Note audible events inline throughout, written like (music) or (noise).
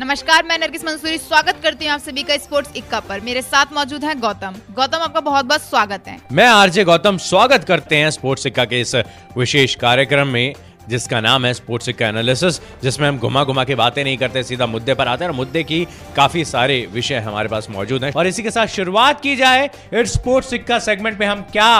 नमस्कार, मैं नरगिस मंसूरी। स्वागत करती हूँ आप सभी का स्पोर्ट्स इक्का पर। मेरे साथ मौजूद है गौतम। गौतम, आपका बहुत बहुत स्वागत है। मैं आरजे गौतम, स्वागत करते हैं स्पोर्ट्स इक्का के इस विशेष कार्यक्रम में। जिसका नाम है स्पोर्ट्स सिक्का एनालिसिस, जिसमें हम घुमा घुमा के बातें नहीं करते, सीधा मुद्दे पर आते हैं और मुद्दे की काफ़ी सारे विषय हमारे पास मौजूद हैं। और इसी के साथ शुरुआत की जाए, इस स्पोर्ट्स सिक्का सेगमेंट में हम क्या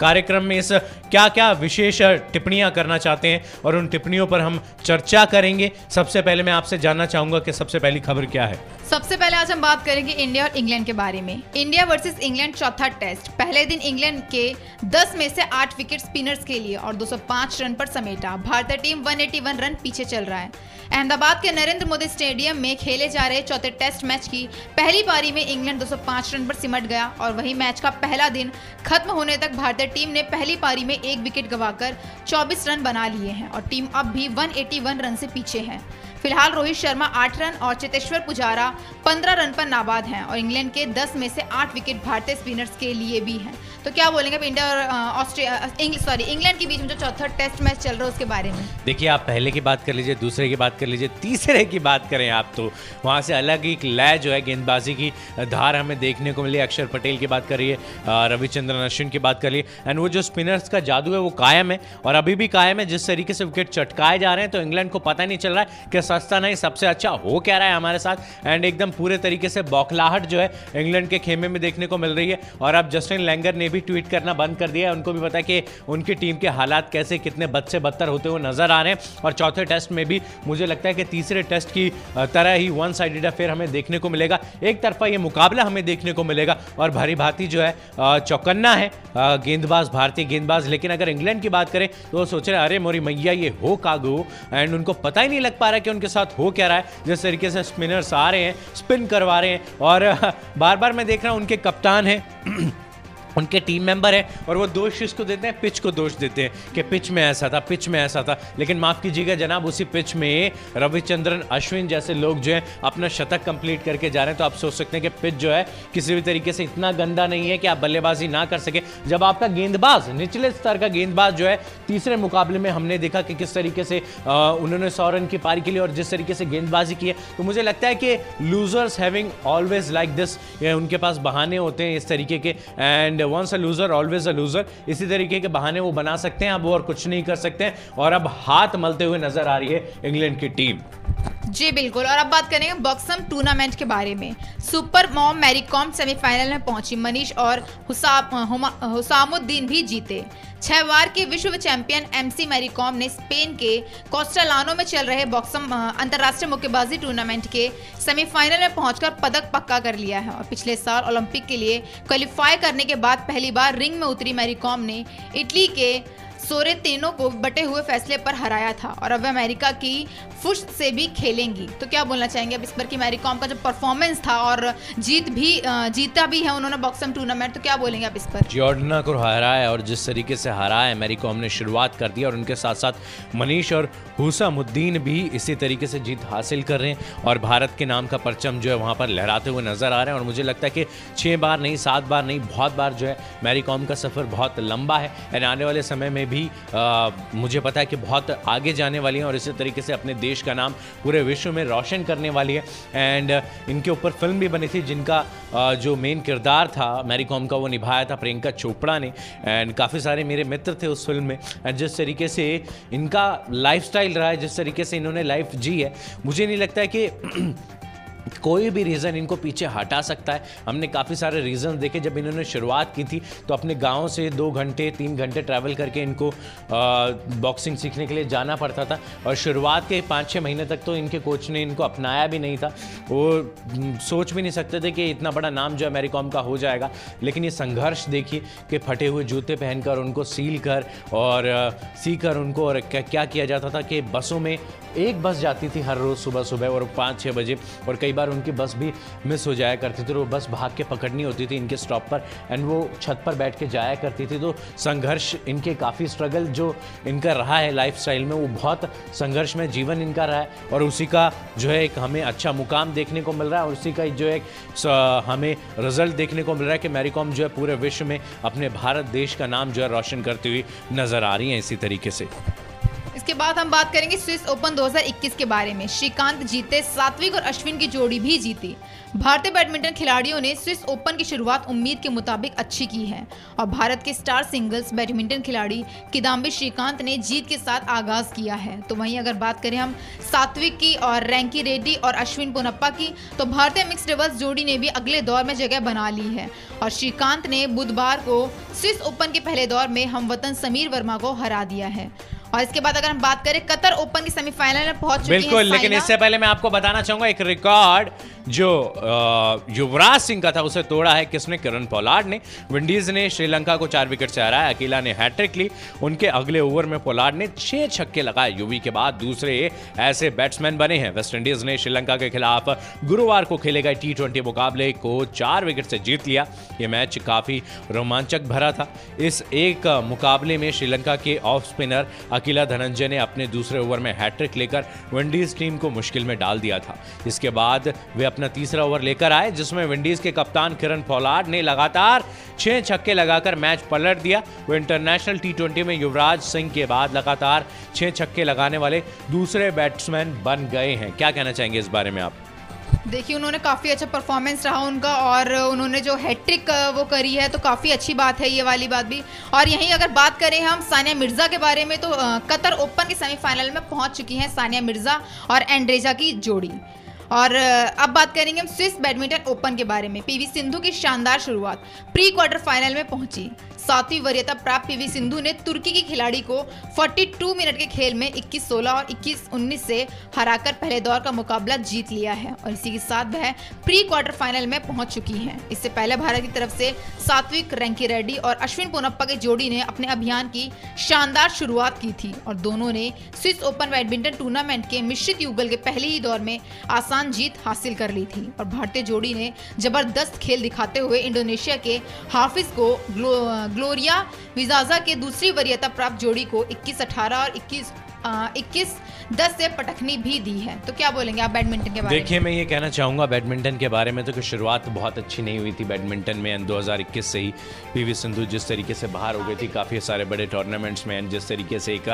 कार्यक्रम में इस क्या क्या विशेष टिप्पणियाँ करना चाहते हैं और उन टिप्पणियों पर हम चर्चा करेंगे। सबसे पहले मैं आपसे जानना चाहूँगा कि सबसे पहली खबर क्या है। सबसे पहले आज हम बात करेंगे इंडिया और इंग्लैंड के बारे में। इंडिया वर्सेस इंग्लैंड चौथा टेस्ट। पहले दिन इंग्लैंड के 10 में से 8 विकेट स्पिनर्स के लिए और 205 रन पर समेटा। भारतीय टीम 181 रन पीछे चल रहा है। अहमदाबाद के नरेंद्र मोदी स्टेडियम में खेले जा रहे चौथे टेस्ट मैच की पहली पारी में इंग्लैंड 205 रन पर सिमट गया और वही मैच का पहला दिन खत्म होने तक भारतीय टीम ने पहली पारी में एक विकेट गंवाकर 24 रन बना लिए हैं और टीम अब भी 181 रन से पीछे है। फ़िलहाल रोहित शर्मा आठ रन और चेतेश्वर पुजारा पंद्रह रन पर नाबाद हैं और इंग्लैंड के दस में से आठ विकेट भारतीय स्पिनर्स के लिए भी हैं। तो क्या बोलेंगे अब इंडिया और ऑस्ट्रेलिया सॉरी इंग्लैंड के बीच में जो चौथा टेस्ट मैच चल रहा है उसके बारे में। देखिए, आप पहले की बात कर लीजिए, दूसरे की बात कर लीजिए, तीसरे की बात करें आप तो वहाँ से अलग एक लय जो है गेंदबाजी की धार हमें देखने को मिली। अक्षर पटेल की बात करिए रविचंद्रन अश्विन की बात करिए एंड वो जो स्पिनर्स का जादू है वो कायम है, और अभी भी कायम है, जिस तरीके से विकेट चटकाए जा रहे हैं तो इंग्लैंड को पता नहीं चल रहा है कि सस्ता नहीं, सबसे अच्छा हो क्या रहा है हमारे साथ? एंड एकदम पूरे तरीके से बौखलाहट जो है इंग्लैंड के खेमे में देखने को मिल रही है। और अब जस्टिन लैंगर ने भी ट्वीट करना बंद कर दिया है। उनको भी पता है कि उनकी टीम के हालात कैसे, कितने बद से बदतर होते हुए नज़र आ रहे हैं। और चौथे टेस्ट में भी मुझे लगता है कि तीसरे टेस्ट की तरह ही वन साइडेड अफेयर हमें देखने को मिलेगा। एक तरफा ये मुकाबला हमें देखने को मिलेगा। और भारी भांति जो है चौकन्ना है गेंदबाज, भारतीय गेंदबाज। लेकिन अगर इंग्लैंड की बात करें तो सोच रहे अरे मोरी मैया, ये हो कागो? एंड उनको पता ही नहीं लग पा रहा कि उनके साथ हो क्या रहा है? जिस तरीके से स्पिनर्स आ रहे हैं स्पिन करवा रहे हैं, और (laughs) बार बार मैं देख रहा हूँ उनके कप्तान हैं। (clears throat) उनके टीम मेंबर हैं और वो दोष किसको देते हैं? पिच को दोष देते हैं कि पिच में ऐसा था पिच में ऐसा था। लेकिन माफ़ कीजिएगा जनाब, उसी पिच में रविचंद्रन, अश्विन जैसे लोग जो हैं, अपना शतक कंप्लीट करके जा रहे हैं। तो आप सोच सकते हैं कि पिच जो है, किसी भी तरीके से इतना गंदा नहीं है कि आप बल्लेबाजी ना कर सके। जब आपका गेंदबाज, निचले स्तर का गेंदबाज जो है, तीसरे मुकाबले में हमने देखा कि किस तरीके से उन्होंने सौ रन की पारी के लिए और जिस तरीके से गेंदबाजी की है। तो मुझे लगता है कि losers having always like this उनके पास बहाने होते हैं इस तरीके के। And and once a loser always a loser इसी तरीके के बहाने वो बना सकते हैं, अब और कुछ नहीं कर सकते हैं। और अब हाथ मलते हुए नज़र आ रही है इंग्लैंड की टीम। जी, बिल्कुल। और अब बात करेंगे बॉक्सम टूर्नामेंट के बारे में। सुपर मॉम मैरीकॉम सेमीफाइनल में पहुँची। मनीष और हुसामुद्दीन भी जीते। छह बार के विश्व चैंपियन एमसी मैरीकॉम ने स्पेन के कोस्टालानो में चल रहे बॉक्सम अंतर्राष्ट्रीय मुक्केबाजी टूर्नामेंट के सेमीफाइनल में पहुंचकर पदक पक्का कर लिया है और पिछले साल ओलंपिक के लिए क्वालिफाई करने के बाद पहली बार रिंग में उतरी मैरीकॉम ने इटली के सोरे तीनों को बटे हुए फैसले पर हराया था और अब अमेरिका की फुश से भी खेलेंगी। तो क्या बोलना चाहेंगे अब इस पर की मैरी कॉम का जो परफॉर्मेंस था और जीत भी जीता भी है उन्होंने बॉक्सम टूर्नामेंट तो क्या बोलेंगे आप इस पर? जॉर्डना को हरा है और जिस तरीके से हरा है मैरी कॉम ने शुरुआत कर दी और उनके साथ साथ मनीष और हुसामुद्दीन भी इसी तरीके से जीत हासिल कर रहे हैं और भारत के नाम का परचम जो है वहाँ पर लहराते हुए नज़र आ रहे हैं और मुझे लगता है कि छः बार नहीं, सात बार नहीं, बहुत बार जो है मैरी कॉम का सफ़र बहुत लंबा है। एंड आने वाले समय में भी आ, मुझे पता है कि बहुत आगे जाने वाली हैं और इसी तरीके से अपने देश का नाम पूरे विश्व में रोशन करने वाली है। एंड इनके ऊपर फ़िल्म भी बनी थी जिनका आ, जो मेन किरदार था मैरी कॉम का वो निभाया था प्रियंका चोपड़ा ने। एंड काफ़ी सारे मेरे मित्र थे उस फ़िल्म में। एंड जिस तरीके से इनका लाइफ रहा है जिस तरीके से इन्होंने लाइफ जी है मुझे नहीं लगता है कि कोई भी रीज़न इनको पीछे हटा सकता है। हमने काफ़ी सारे रीज़न देखे, जब इन्होंने शुरुआत की थी तो अपने गाँव से दो घंटे, तीन घंटे ट्रैवल करके इनको बॉक्सिंग सीखने के लिए जाना पड़ता था। और शुरुआत के पाँच छः महीने तक तो इनके कोच ने इनको अपनाया भी नहीं था। वो सोच भी नहीं सकते थे कि इतना बड़ा नाम जो है का हो जाएगा। लेकिन ये संघर्ष देखिए कि फटे हुए जूते पहनकर उनको सील कर और सी कर उनको और क्या, किया जाता था कि बसों में एक बस जाती थी हर रोज़ सुबह सुबह और पाँच छः बजे। और कई बार उनकी बस भी मिस हो जाया करती थी और वो बस भाग के पकड़नी होती थी इनके स्टॉप पर एंड वो छत पर बैठ के जाया करती थी। तो संघर्ष इनके काफ़ी स्ट्रगल जो इनका रहा है लाइफ में, वो बहुत संघर्ष में जीवन इनका रहा है, और उसी का जो है एक हमें अच्छा मुकाम देखने को मिल रहा है, और उसी का जो एक हमें रिज़ल्ट देखने को मिल रहा है कि मैरी कॉम जो है पूरे विश्व में अपने भारत देश का नाम जो है रोशन करती हुई नज़र आ रही है इसी तरीके से। इसके बाद हम बात करेंगे स्विस ओपन 2021 के बारे में। श्रीकांत जीते सात्विक और अश्विन की जोड़ी भी जीती। भारतीय बैडमिंटन खिलाड़ियों ने स्विस ओपन की शुरुआत उम्मीद के मुताबिक अच्छी की है और भारत के स्टार सिंगल्स बैडमिंटन खिलाड़ी किदाम्बी श्रीकांत ने जीत के साथ आगाज़ किया है। तो वहीं अगर बात करें हम सात्विक की और रैंकी रेड्डी और अश्विन पोनप्पा की तो भारतीय मिक्स डबल्स जोड़ी ने भी अगले दौर में जगह बना ली है और श्रीकांत ने बुधवार को स्विस ओपन के पहले दौर में हमवतन समीर वर्मा को हरा दिया है। और इसके बाद अगर हम बात करें कतर ओपन की सेमीफाइनल में पहुँच चुकी बिल्कुल लेकिन इससे पहले मैं आपको बताना चाहूँगा एक रिकॉर्ड जो युवराज सिंह का था, उसे तोड़ा है किसने? किरण पोलार्ड ने। विंडीज ने श्रीलंका को चार विकेट से हराया, अकेला ने हैट्रिक ली। उनके अगले ओवर में पोलार्ड ने छह छक्के लगाए। यूवी के बाद दूसरे ऐसे बैट्समैन बने हैं। वेस्ट इंडीज ने श्रीलंका के खिलाफ गुरुवार को खेले गए टी ट्वेंटी मुकाबले को चार विकेट से जीत लिया। ये मैच काफ़ी रोमांचक भरा था। इस एक मुकाबले में श्रीलंका के ऑफ़ स्पिनर अकेला धनंजय ने अपने दूसरे ओवर में हैट्रिक लेकर विंडीज टीम को मुश्किल में डाल दिया था। इसके बाद वे अपना तीसरा ओवर लेकर आए, जिसमें विंडीज के कप्तान किरण पोलार्ड ने लगातार छह छक्के लगाकर मैच पलट दिया। वो इंटरनेशनल टी ट्वेंटी में युवराज सिंह के बाद लगातार छह छक्के लगाने वाले दूसरे बैट्समैन बन गए हैं। क्या कहना चाहेंगे इस बारे में आप? देखिए, उन्होंने काफ़ी अच्छा परफॉर्मेंस रहा उनका और उन्होंने जो हैट्रिक वो करी है तो काफ़ी अच्छी बात है ये वाली बात भी। और यहीं अगर बात करें हम सानिया मिर्ज़ा के बारे में तो कतर ओपन के सेमीफाइनल में पहुँच चुकी हैं सानिया मिर्ज़ा और एंड्रेजा की जोड़ी। और अब बात करेंगे हम स्विस बैडमिंटन ओपन के बारे में। पीवी सिंधु की शानदार शुरुआत प्री क्वार्टर फाइनल में पहुँची। सातवीं वरीयता प्राप्त पीवी सिंधु ने तुर्की की खिलाड़ी को 42 मिनट के खेल में 21-16 और 21-19 से हराकर पहले दौर का मुकाबला जीत लिया है और इसी के साथ वह प्री क्वार्टर फाइनल में पहुँच चुकी हैं। इससे पहले भारत की तरफ़ से सात्विक रैंकी रेड्डी और अश्विन पोनप्पा की जोड़ी ने अपने अभियान की शानदार शुरुआत की थी और दोनों ने स्विस ओपन बैडमिंटन टूर्नामेंट के मिश्रित युगल के पहले ही दौर में आसान जीत हासिल कर ली थी और भारतीय जोड़ी ने ज़बरदस्त खेल दिखाते हुए इंडोनेशिया के हाफिज को ग्लोरिया विजाजा के दूसरी वरीयता प्राप्त जोड़ी को 21-18 और 21 इक्कीस, दस से पटखनी भी दी है। तो क्या बोलेंगे आप बैडमिंटन के बारे देखिए, मैं ये कहना चाहूँगा बैडमिंटन के बारे में तो कि शुरुआत बहुत अच्छी नहीं हुई थी बैडमिंटन में, एंड 2021 से ही पीवी सिंधु जिस तरीके से बाहर हो गई थी, काफ़ी सारे बड़े टूर्नामेंट्स में जिस तरीके से एक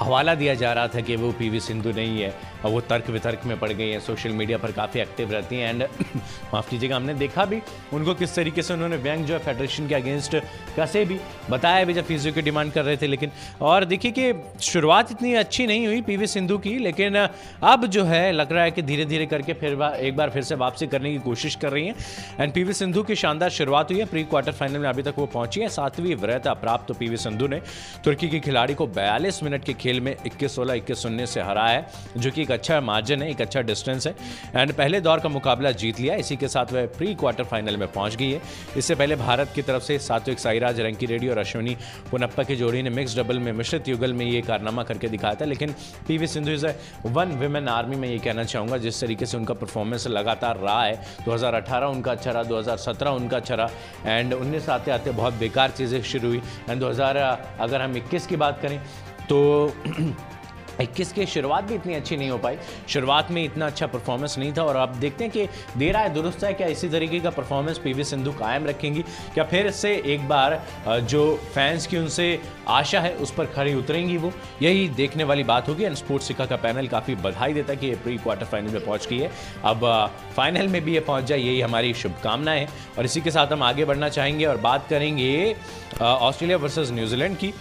हवाला दिया जा रहा था कि वो पीवी सिंधु नहीं है, और वो तर्क वितर्क में पड़ गई हैं, सोशल मीडिया पर काफ़ी एक्टिव रहती हैं, एंड (coughs) माफ़ कीजिएगा, हमने देखा भी उनको किस तरीके से उन्होंने बैंक जो है फेडरेशन के अगेंस्ट कैसे भी, बताया भी जब फिजियो की डिमांड कर रहे थे, लेकिन, और देखिए कि शुरुआत इतनी अच्छी नहीं हुई पीवी सिंधु की, लेकिन अब जो है, लग रहा है कि धीरे धीरे करके फिर एक बार फिर से वापसी करने की कोशिश कर रही हैं। एंड पीवी सिंधु की शानदार शुरुआत हुई है, प्री क्वार्टर फाइनल में अभी तक वो पहुँची है। सातवीं वृहता प्राप्त तो पीवी सिंधु ने तुर्की के खिलाड़ी को बयालीस मिनट के खेल में इक्कीस सोलह, इक्कीस शून्य से हरा है, जो कि एक अच्छा मार्जिन है, एक अच्छा डिस्टेंस है। एंड पहले दौर का मुकाबला जीत लिया, इसी के साथ वह प्री क्वार्टर फाइनल में पहुँच गई है। इससे पहले भारत की तरफ़ से सात्विक साईराज, रंकी रेड्डी और अश्विनी पुनप्पा की जोड़ी ने मिक्स डबल में, मिश्रित युगल में ये कारनामा करके दिखाया था, लेकिन P V Sindhu is one women army में ये कहना चाहूँगा, जिस तरीके से उनका परफॉर्मेंस लगातार रहा है 2018 उनका अच्छा रहा 2017 उनका अच्छा रहा एंड उन्नीस आते आते बहुत बेकार चीज़ें शुरू हुई। एंड 2000 अगर हम 21 की बात करें तो (clears throat) इक्कीस की शुरुआत भी इतनी अच्छी नहीं हो पाई। शुरुआत में इतना अच्छा परफॉर्मेंस नहीं था और आप देखते हैं कि दे रहा है दुरुस्त है क्या इसी तरीके का परफॉर्मेंस पीवी सिंधु कायम रखेंगी? क्या फिर इससे एक बार जो फैंस की उनसे आशा है, उस पर खड़ी उतरेंगी वो? यही देखने वाली बात होगी। एंड स्पोर्ट्स सिक्का का पैनल काफ़ी बधाई देता है कि ये प्री क्वार्टर फाइनल में पहुँच गई है। अब फाइनल में भी ये पहुँच जाए, यही हमारी शुभकामनाएँ हैं। और इसी के साथ हम आगे बढ़ना चाहेंगे और बात करेंगे ऑस्ट्रेलिया वर्सेज न्यूजीलैंड की।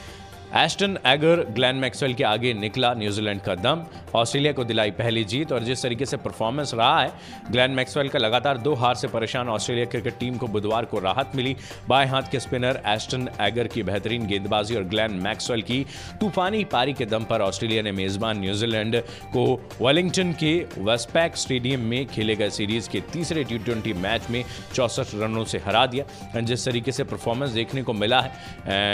एस्टन एगर ग्लैन मैक्सवेल के आगे निकला न्यूजीलैंड का दम। ऑस्ट्रेलिया को दिलाई पहली जीत और जिस तरीके से परफॉर्मेंस रहा है ग्लैन मैक्सवेल का लगातार दो हार से परेशान ऑस्ट्रेलिया क्रिकेट टीम को बुधवार को राहत मिली। बाएँ हाथ के स्पिनर एस्टन एगर की बेहतरीन गेंदबाजी और ग्लैन मैक्सवेल की तूफानी पारी के दम पर ऑस्ट्रेलिया ने मेजबान न्यूजीलैंड को वेलिंगटन के वेस्पैक स्टेडियम में खेले गए सीरीज़ के तीसरे टी मैच में चौसठ रनों से हरा दिया। एंड जिस तरीके से परफॉर्मेंस देखने को मिला है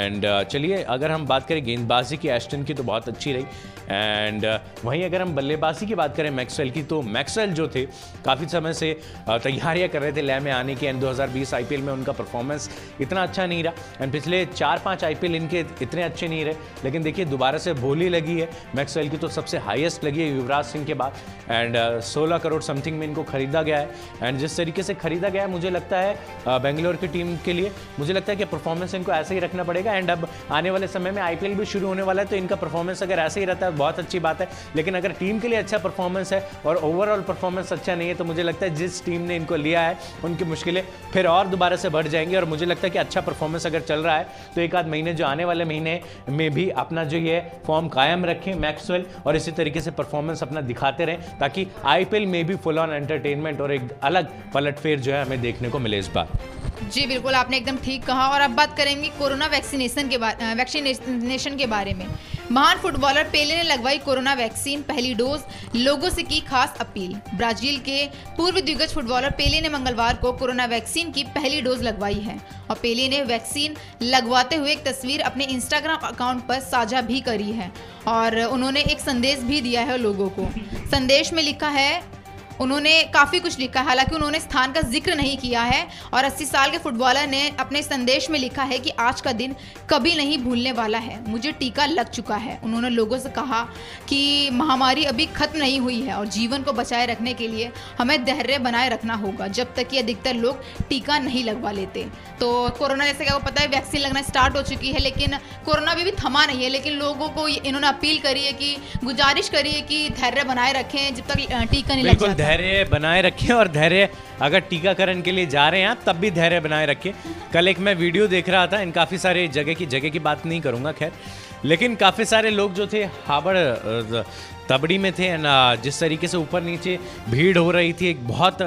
एंड चलिए, अगर हम बात करें गेंदबाजी की एस्टन की तो बहुत अच्छी रही। एंड uh, वहीं अगर हम बल्लेबाजी की बात करें मैक्सवेल की तो मैक्सवेल जो थे काफ़ी समय से uh, तैयारियाँ कर रहे थे लय में आने की। एंड 2020 आईपीएल में उनका परफॉर्मेंस इतना अच्छा नहीं रहा। एंड पिछले चार पाँच आईपीएल इनके इतने अच्छे नहीं रहे। लेकिन देखिए दोबारा से बोली लगी है मैक्सवेल की तो सबसे हाइएस्ट लगी है युवराज सिंह के बाद। एंड uh, सोलह करोड़ समथिंग में इनको खरीदा गया है। एंड जिस तरीके से खरीदा गया है मुझे लगता है बेंगलोर की टीम के लिए मुझे लगता है कि परफॉर्मेंस इनको ऐसे ही रखना पड़ेगा। एंड अब आने वाले समय में आई आईपीएल भी शुरू होने वाला है तो इनका परफॉर्मेंस अगर ऐसे ही रहता है, बहुत अच्छी बात है। लेकिन अगर टीम के लिए अच्छा परफॉर्मेंस है और ओवरऑल परफॉर्मेंस अच्छा नहीं है तो मुझे लगता है जिस टीम ने इनको लिया है, उनकी मुश्किलें फिर और दोबारा से बढ़ जाएँगी। और मुझे लगता है कि अच्छा परफॉर्मेंस अगर चल रहा है तो एक आध महीने जो आने वाले महीने में भी अपना जो ये फॉर्म कायम रखें मैक्सवेल और इसी तरीके से परफॉर्मेंस अपना दिखाते रहें, ताकि आईपीएल में भी फुल ऑन एंटरटेनमेंट और एक अलग पलटफेर जो है हमें देखने को मिले इस बार। जी, बिल्कुल आपने एकदम ठीक कहा। और अब बात करेंगे कोरोना वैक्सीनेशन के बारे वैक्सीनेशन के बारे में। महान फुटबॉलर पेले ने लगवाई कोरोना वैक्सीन पहली डोज लोगों से की खास अपील। ब्राज़ील के पूर्व दिग्गज फुटबॉलर पेले ने मंगलवार को कोरोना वैक्सीन की पहली डोज लगवाई है। और पेले ने वैक्सीन लगवाते हुए एक तस्वीर अपने इंस्टाग्राम अकाउंट पर साझा भी करी है। और उन्होंने एक संदेश भी दिया है लोगों को। संदेश में लिखा है उन्होंने काफ़ी कुछ लिखा है। हालाँकि उन्होंने स्थान का ज़िक्र नहीं किया है और 80 साल के फुटबॉलर ने अपने संदेश में लिखा है कि आज का दिन कभी नहीं भूलने वाला है। मुझे टीका लग चुका है। उन्होंने लोगों से कहा कि महामारी अभी खत्म नहीं हुई है और जीवन को बचाए रखने के लिए हमें धैर्य बनाए रखना होगा जब तक कि अधिकतर लोग टीका नहीं लगवा लेते। तो कोरोना जैसे क्या पता है वैक्सीन लगना स्टार्ट हो चुकी है लेकिन कोरोना भी, भी थमा नहीं है लेकिन लोगों को इन्होंने अपील करी है कि गुजारिश करी है कि धैर्य बनाए रखें जब तक टीका नहीं लग जाता। धैर्य बनाए रखें और धैर्य अगर टीकाकरण के लिए जा रहे हैं आप तब भी धैर्य बनाए रखें। कल एक मैं वीडियो देख रहा था, इन काफ़ी सारे जगह की जगह की बात नहीं करूँगा, खैर। लेकिन काफ़ी सारे लोग जो थे, हावड़ तबड़ी में थे एंड जिस तरीके से ऊपर नीचे भीड़ हो रही थी, एक बहुत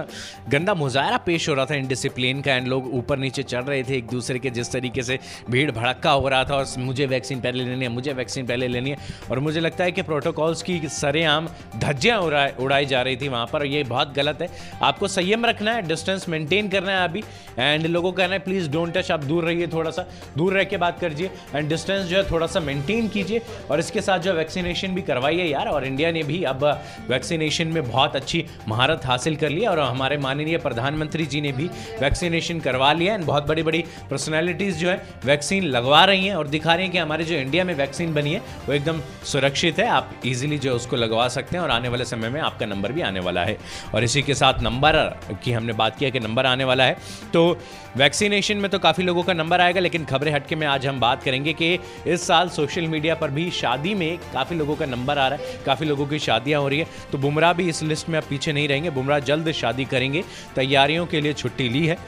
गंदा मुजाहरा पेश हो रहा था इंडिसिप्लिन का एंड लोग ऊपर नीचे चढ़ रहे थे एक दूसरे के जिस तरीके से भीड़ भड़क्का हो रहा था और मुझे वैक्सीन पहले लेनी है, मुझे वैक्सीन पहले लेनी है। और मुझे लगता है कि प्रोटोकॉल्स की सरेआम धज्जियाँ उड़ा उड़ाई जा रही थी वहाँ पर ये बहुत गलत है। आपको संयम रखना है डिस्टेंस मेंटेन करना है अभी। एंड लोगों को कहना है, प्लीज़ डोंट टच आप दूर रहिए थोड़ा सा, दूर रह के बात करिए। एंड डिस्टेंस जो है थोड़ा सा मेंटेन कीजिए और इसके साथ जो वैक्सीनेशन भी करवाइए यार और इंडिया ने भी अब वैक्सीनेशन में बहुत अच्छी महारत हासिल कर लिया और हमारे माननीय प्रधानमंत्री जी ने भी वैक्सीनेशन करवा लिया एंड बहुत बड़ी बड़ी पर्सनैलिटीज़ जो है वैक्सीन लगवा रही हैं और दिखा रही हैं कि हमारे जो इंडिया में वैक्सीन बनी है, वो एकदम सुरक्षित है। आप इजीली जो उसको लगवा सकते हैं और आने वाले समय में आपका नंबर भी आने वाला है। और इसी के साथ नंबर की हमने बात किया कि नंबर आने वाला है। तो वैक्सीनेशन में तो काफ़ी लोगों का नंबर आएगा, लेकिन खबरें हटके में आज हम बात करेंगे कि इस साल सोशल मीडिया पर भी शादी में काफ़ी लोगों का नंबर आ रहा है। काफ़ी लोगों की शादियाँ हो रही है। तो बुमराह भी इस लिस्ट में अब पीछे नहीं रहेंगे। बुमराह जल्द शादी करेंगे। तैयारियों के लिए छुट्टी ली है।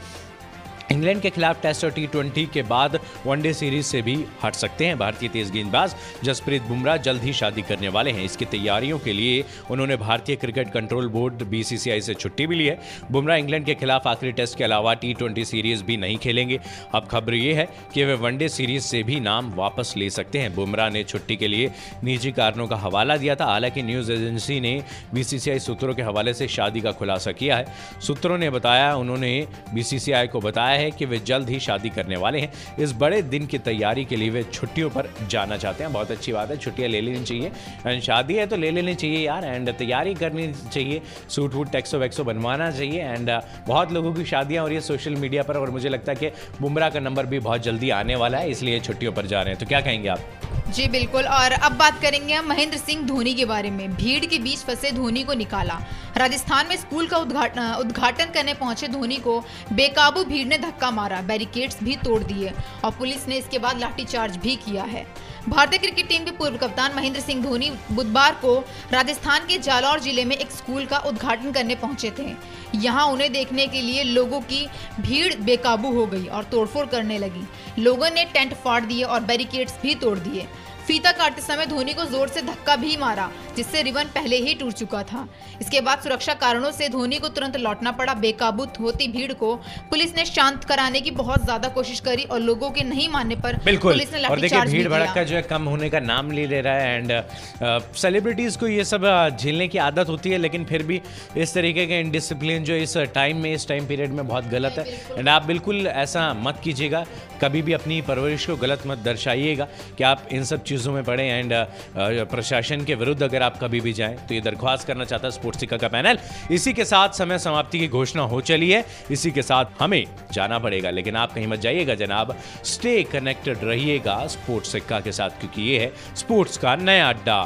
इंग्लैंड के खिलाफ टेस्ट और टी ट्वेंटी के बाद वनडे सीरीज़ से भी हट सकते हैं। भारतीय तेज गेंदबाज जसप्रीत बुमराह जल्द ही शादी करने वाले हैं। इसकी तैयारियों के लिए उन्होंने भारतीय क्रिकेट कंट्रोल बोर्ड बीसीसीआई से छुट्टी भी ली है। बुमराह इंग्लैंड के खिलाफ आखिरी टेस्ट के अलावा टी ट्वेंटी सीरीज़ भी नहीं खेलेंगे। अब खबर यह है कि वे वनडे सीरीज़ से भी नाम वापस ले सकते हैं। बुमराह ने छुट्टी के लिए निजी कारणों का हवाला दिया था। हालाँकि न्यूज़ एजेंसी ने बीसीसीआई सूत्रों के हवाले से शादी का खुलासा किया है। सूत्रों ने बताया, उन्होंने बीसीसीआई को बताया बताया है कि वे जल्द ही शादी करने वाले हैं। इस बड़े दिन की तैयारी के लिए वे छुट्टियों पर जाना चाहते हैं। बहुत अच्छी बात है, छुट्टियाँ ले लेनी चाहिए। एंड शादी है तो ले लेनी चाहिए यार, एंड तैयारी करनी चाहिए। सूट वूट, टैक्सो वैक्सो बनवाना चाहिए। एंड बहुत लोगों की शादियाँ हो रही है सोशल मीडिया पर और मुझे लगता है कि बुमराह का नंबर भी बहुत जल्दी आने वाला है, इसलिए छुट्टियों पर जा रहे हैं। तो क्या कहेंगे आप? जी, बिल्कुल। और अब बात करेंगे हम महेंद्र सिंह धोनी के बारे में। भीड़ के बीच फंसे धोनी को निकाला। राजस्थान में स्कूल का उद्घाटन उद्घाटन करने पहुँचे धोनी को बेकाबू भीड़ ने धक्का मारा। बैरिकेड्स भी तोड़ दिए और पुलिस ने इसके बाद लाठीचार्ज भी किया है। भारतीय क्रिकेट टीम के पूर्व कप्तान महेंद्र सिंह धोनी बुधवार को राजस्थान के जालौर ज़िले में एक स्कूल का उद्घाटन करने पहुँचे थे। यहाँ उन्हें देखने के लिए लोगों की भीड़ बेकाबू हो गई और तोड़फोड़ करने लगी। लोगों ने टेंट फाड़ दिए और बैरिकेड्स भी तोड़ दिए। फीता काटते समय धोनी को ज़ोर से धक्का भी मारा। जिससे रिबन पहले ही टूट चुका था। इसके बाद सुरक्षा कारणों से धोनी को तुरंत लौटना पड़ा। बेकाबू होती भीड़ को पुलिस ने शांत कराने की बहुत ज़्यादा कोशिश करी और लोगों के नहीं मानने पर बिल्कुल। पुलिस ने और देखिए भीड़ भड़क जो है कम होने का नाम ले ले रहा है एंड सेलिब्रिटीज को ये सब झेलने की आदत होती है लेकिन फिर भी इस तरीके के इनडिसिप्लिन जो इस टाइम में इस टाइम पीरियड में बहुत गलत है। एंड आप बिल्कुल ऐसा मत कीजिएगा कभी भी अपनी परवरिश को गलत मत दर्शाइएगा कि आप इन सब चीज़ों में पड़े एंड प्रशासन के विरुद्ध अगर आप कभी भी जाएँ तो ये दरख्वास्त करना चाहता है स्पोर्ट्स सिक्का का पैनल। इसी के साथ समय समाप्ति की घोषणा हो चली है। इसी के साथ हमें जाना पड़ेगा, लेकिन आप कहीं मत जाइएगा जनाब। स्टे कनेक्टेड रहिएगा स्पोर्ट्स सिक्का के साथ, क्योंकि ये है स्पोर्ट्स का नया अड्डा।